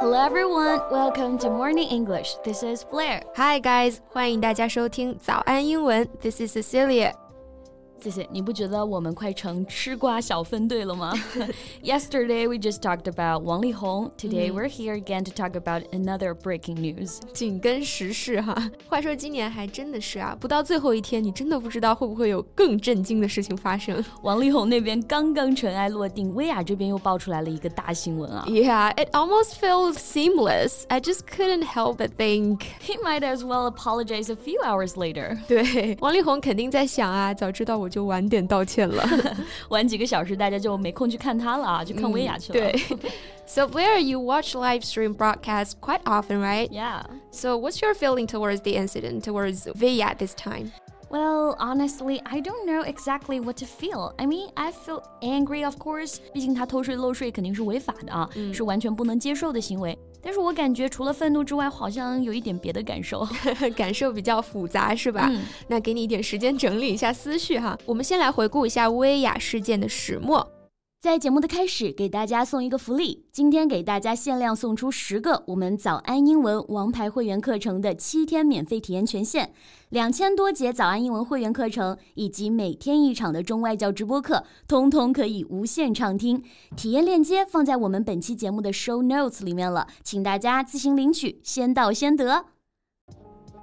Hello everyone, welcome to Morning English. This is Blair. Hi guys，欢迎大家收听早安英文。This is Cecilia. 谢谢，你不觉得我们快成吃瓜小分队了吗？Yesterday we just talked about 王力宏. Today we're here again to talk about another breaking news. 紧跟时事哈。话说今年还真的是啊，不到最后一天，你真的不知道会不会有更震惊的事情发生。王力宏那边刚刚尘埃落定，薇娅这边又爆出来了一个大新闻啊。Yeah, it almost felt seamless. I just couldn't help but think he might as well apologize a few hours later. 对，王力宏肯定在想啊，早知道我。 So Blair, you watch live stream broadcasts quite often, right? Yeah. So what's your feeling towards the incident, towards Viya this time? Well, honestly, I don't know exactly what to feel. I mean, I feel angry, of course. 毕竟他偷税漏税肯定是违法的啊，是完全不能接受的行为。但是我感觉除了愤怒之外，好像有一点别的感受，感受比较复杂，是吧？嗯、那给你一点时间整理一下思绪哈。我们先来回顾一下薇娅事件的始末。在节目的开始，给大家送一个福利。今天给大家限量送出十个我们早安英文王牌会员课程的七天免费体验权限，两千多节早安英文会员课程以及每天一场的中外教直播课，通通可以无限畅听。体验链接放在我们本期节目的 show notes 里面了，请大家自行领取，先到先得。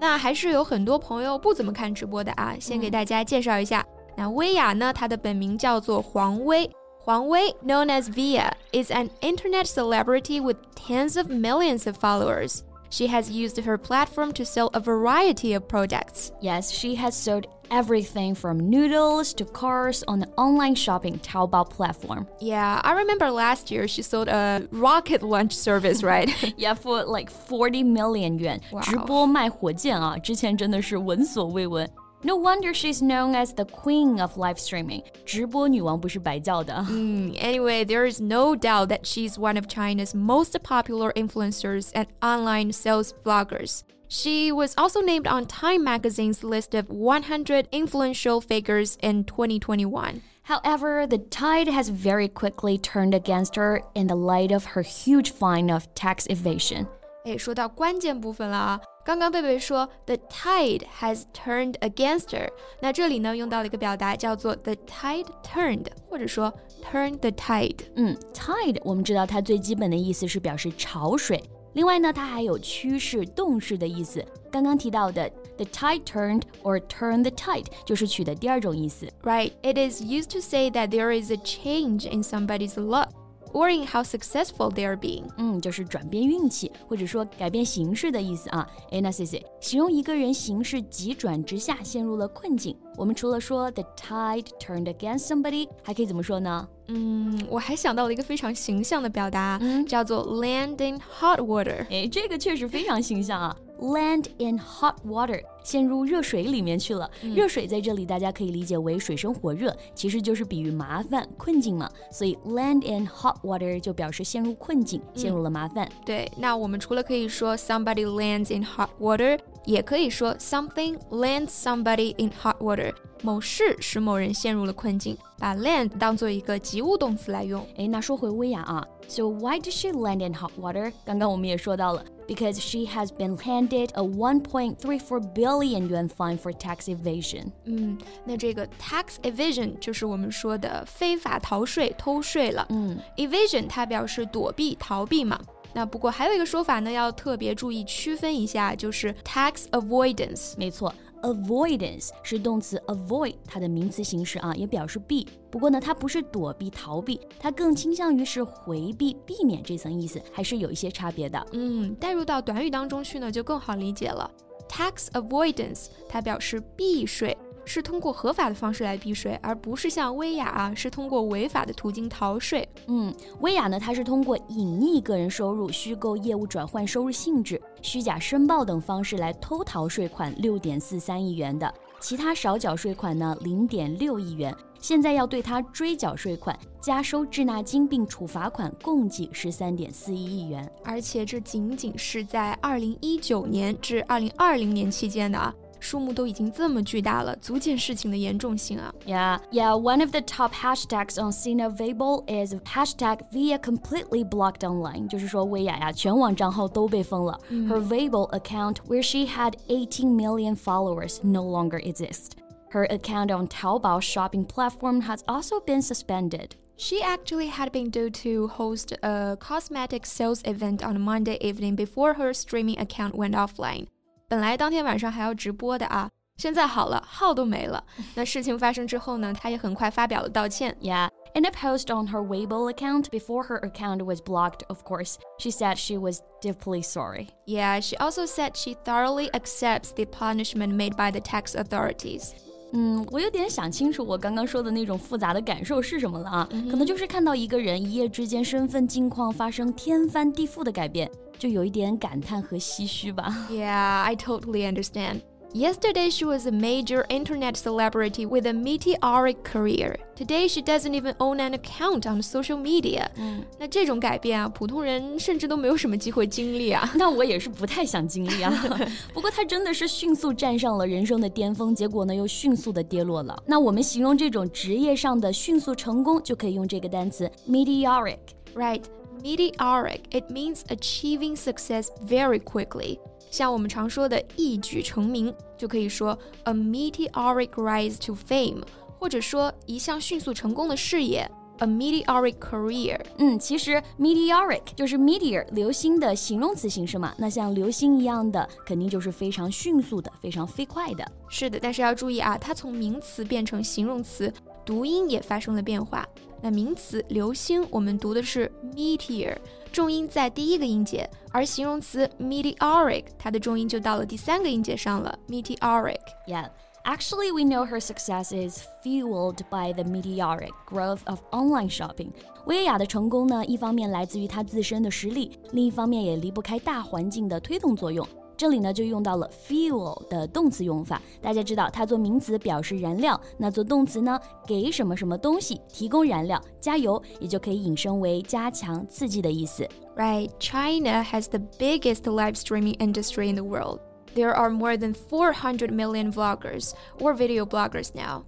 那还是有很多朋友不怎么看直播的啊，先给大家介绍一下。那薇娅呢，她的本名叫做黄薇。Huang Wei, known as Viya, is an internet celebrity with tens of millions of followers. She has used her platform to sell a variety of products. Yes, she has sold everything from noodles to cars on the online shopping Taobao platform. Yeah, I remember last year she sold a rocket launch service, right? yeah, for like 40 million yuan. Wow. 直播卖火箭啊，之前真的是闻所未闻。no wonder she's known as the queen of live streaming. 直播女王不是白叫的。Mm, anyway, there is no doubt that she's one of China's most popular influencers and online sales bloggers. She was also named on Time magazine's list of 100 influential figures in 2021. However, the tide has very quickly turned against her in the light of her huge fine of tax evasion. 哎，说到关键部分了啊！ 刚刚贝贝说 the tide has turned against her，那这里呢用到了一个表达叫做 the tide turned，或者说 turn the tide。嗯，tide 我们知道它最基本的意思是表示潮水，另外呢它还有趋势、动势的意思。刚刚提到的 the tide turned or turn the tide 就是取的第二种意思。Right, it is used to say that there is a change in somebody's luck Or in how successful they are being。嗯，就是转变运气或者说改变形势的意思啊。哎，那 C C 形容一个人形势急转直下，陷入了困境，我们除了说 the tide turned against somebody，还可以怎么说呢？嗯，我还想到了一个非常形象的表达，嗯、叫做 land in hot water。哎，这个确实非常形象啊。Land in hot water，陷入热水里面去了。嗯、热水在这里大家可以理解为水深火热，其实就是比喻麻烦、困境嘛。所以 land in hot water 就表示陷入困境，陷入了麻烦。嗯、对，那我们除了可以说 somebody lands in hot water，也可以说 something lands somebody in hot water。某事使某人陷入了困境，把 land 当做一个及物动词来用。哎，那说回薇娅啊，So why did she land in hot water？刚刚我们也说到了，because she has been handed a 1.34 billion yuan fine for tax evasion。嗯，那这个 tax evasion 就是我们说的非法逃税、偷税了。嗯，evasion 它表示躲避、逃避嘛。 那不过还有一个说法呢，要特别注意区分一下，就是 tax avoidance。没错。Avoidance 是动词 avoid，它的名词形式啊，也表示避。不过呢，它不是躲避、逃避，它更倾向于是回避、避免这层意思，还是有一些差别的。嗯，带入到短语当中去呢，就更好理解了。Tax avoidance 它表示避税。是通过合法的方式来避税，而不是像薇娅啊，是通过违法的途径逃税。嗯，薇娅呢，它是通过隐匿个人收入、虚构业务转换收入性质、虚假申报等方式来偷逃税款六点四三亿元的，其他少缴税款呢零点六亿元。现在要对他追缴税款、加收滞纳金并处罚款，共计十三点四一亿元。而且这仅仅是在二零一九年至二零二零年期间的啊。数目都已经这么巨大了，足见事情的严重性啊。Yeah, yeah. One of the top hashtags on Sina Weibo is hashtag Viya completely blocked online，就是说薇娅呀，全网账号都被封了。Her Weibo account, where she had 18 million followers, no longer exists. Her account on Taobao shopping platform has also been suspended. She actually had been due to host a cosmetic sales event on Monday evening before her streaming account went offline. 本来当天晚上还要直播的啊，现在好了，号都没了。那事情发生之后呢，她也很快发表了道歉。Yeah. In a post on her Weibo account before her account was blocked, of course, she said she was deeply sorry. Yeah, she also said she thoroughly accepts the punishment made by the tax authorities. 嗯，我有点想清楚我刚刚说的那种复杂的感受是什么了啊？可能就是看到一个人一夜之间身份境况发生天翻地覆的改变，就有一点感叹和唏嘘吧。Yeah, I totally understand. Yesterday, she was a major internet celebrity with a meteoric career. Today, she doesn't even own an account on social media. 嗯，那这种改变啊，普通人甚至都没有什么机会经历啊。那我也是不太想经历啊。不过她真的是迅速站上了人生的巅峰，结果呢又迅速的跌落了。那我们形容这种职业上的迅速成功，就可以用这个单词 meteoric。 Right, Meteoric. It means achieving success very quickly. 像我们常说的一举成名，就可以说 a meteoric rise to fame，或者说一项迅速成功的事业，a meteoric career。嗯，其实 meteoric 就是 meteor 流星的形容词形式嘛。那像流星一样的，肯定就是非常迅速的、非常飞快的。是的，但是要注意啊，它从名词变成形容词，读音也发生了变化。那名词流星，我们读的是 meteor，重音在第一个音节，而形容词 meteoric，它的重音就到了第三个音节上了，meteoric。Yeah. Actually, we know her success is fueled by the meteoric growth of online shopping. 薇娅的成功呢，一方面来自于她自身的实力，另一方面也离不开大环境的推动作用。这里呢就用到了 fuel 的动词用法。大家知道，它做名词表示燃料，那做动词呢，给什么什么东西提供燃料，加油，也就可以引申为加强、刺激的意思。 Right, China has the biggest live streaming industry in the world. There are more than 400 million vloggers or video bloggers now.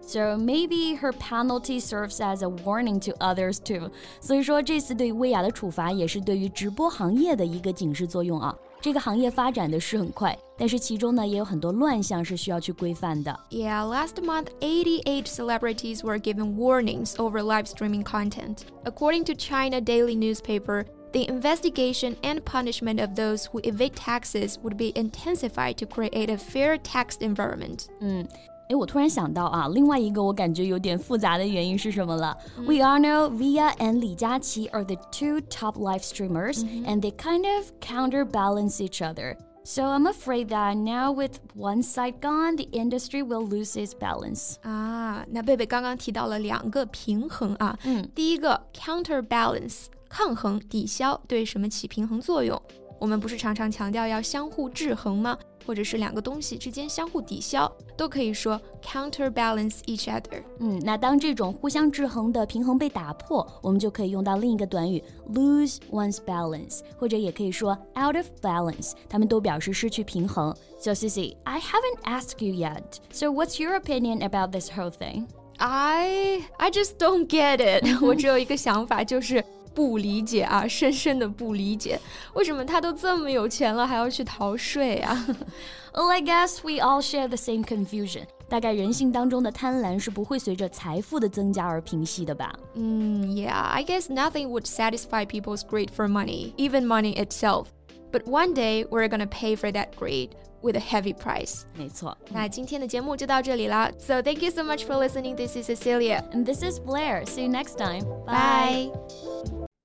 So maybe her penalty serves as a warning to others too. 所以说这次对薇娅的处罚也是对于直播行业的一个警示作用啊。 这个行业发展的是很快，但是其中呢也有很多乱象是需要去规范的。 Yeah, last month, 88 celebrities were given warnings over live streaming content. According to China Daily newspaper, the investigation and punishment of those who evade taxes would be intensified to create a fair tax environment. 嗯， 哎，我突然想到啊，另外一个我感觉有点复杂的原因是什么了、嗯、？We all know Viya and 李佳琦 are the two top live streamers, -hmm. and they kind of counterbalance each other. So I'm afraid that now with one side gone, the industry will lose its balance. 啊，那贝贝刚刚提到了两个平衡啊，嗯，第一个 counterbalance counterbalance, 抗衡，抵消，对什么起平衡作用？我们不是常常强调要相互制衡吗？或者是两个东西之间相互抵消，都可以说 counterbalance each other。嗯，那当这种互相制衡的平衡被打破，我们就可以用到另一个短语 lose one's balance，或者也可以说 out of balance，它们都表示失去平衡。So Cici, I haven't asked you yet. So what's your opinion about this whole thing? I I just don't get it。我只有一个想法，就是不理解啊，深深的不理解，为什么他都这么有钱了，还要去逃税啊？ Well, I guess we all share the same confusion. 大概人性当中的贪婪是不会随着财富的增加而平息的吧？嗯，Yeah, I guess nothing would satisfy people's greed for money, even money itself. But one day we're gonna pay for that greed with a heavy price. 没错。那今天的节目就到这里啦。So thank you so much for listening. This is Cecilia. And this is Blair. See you next time. Bye.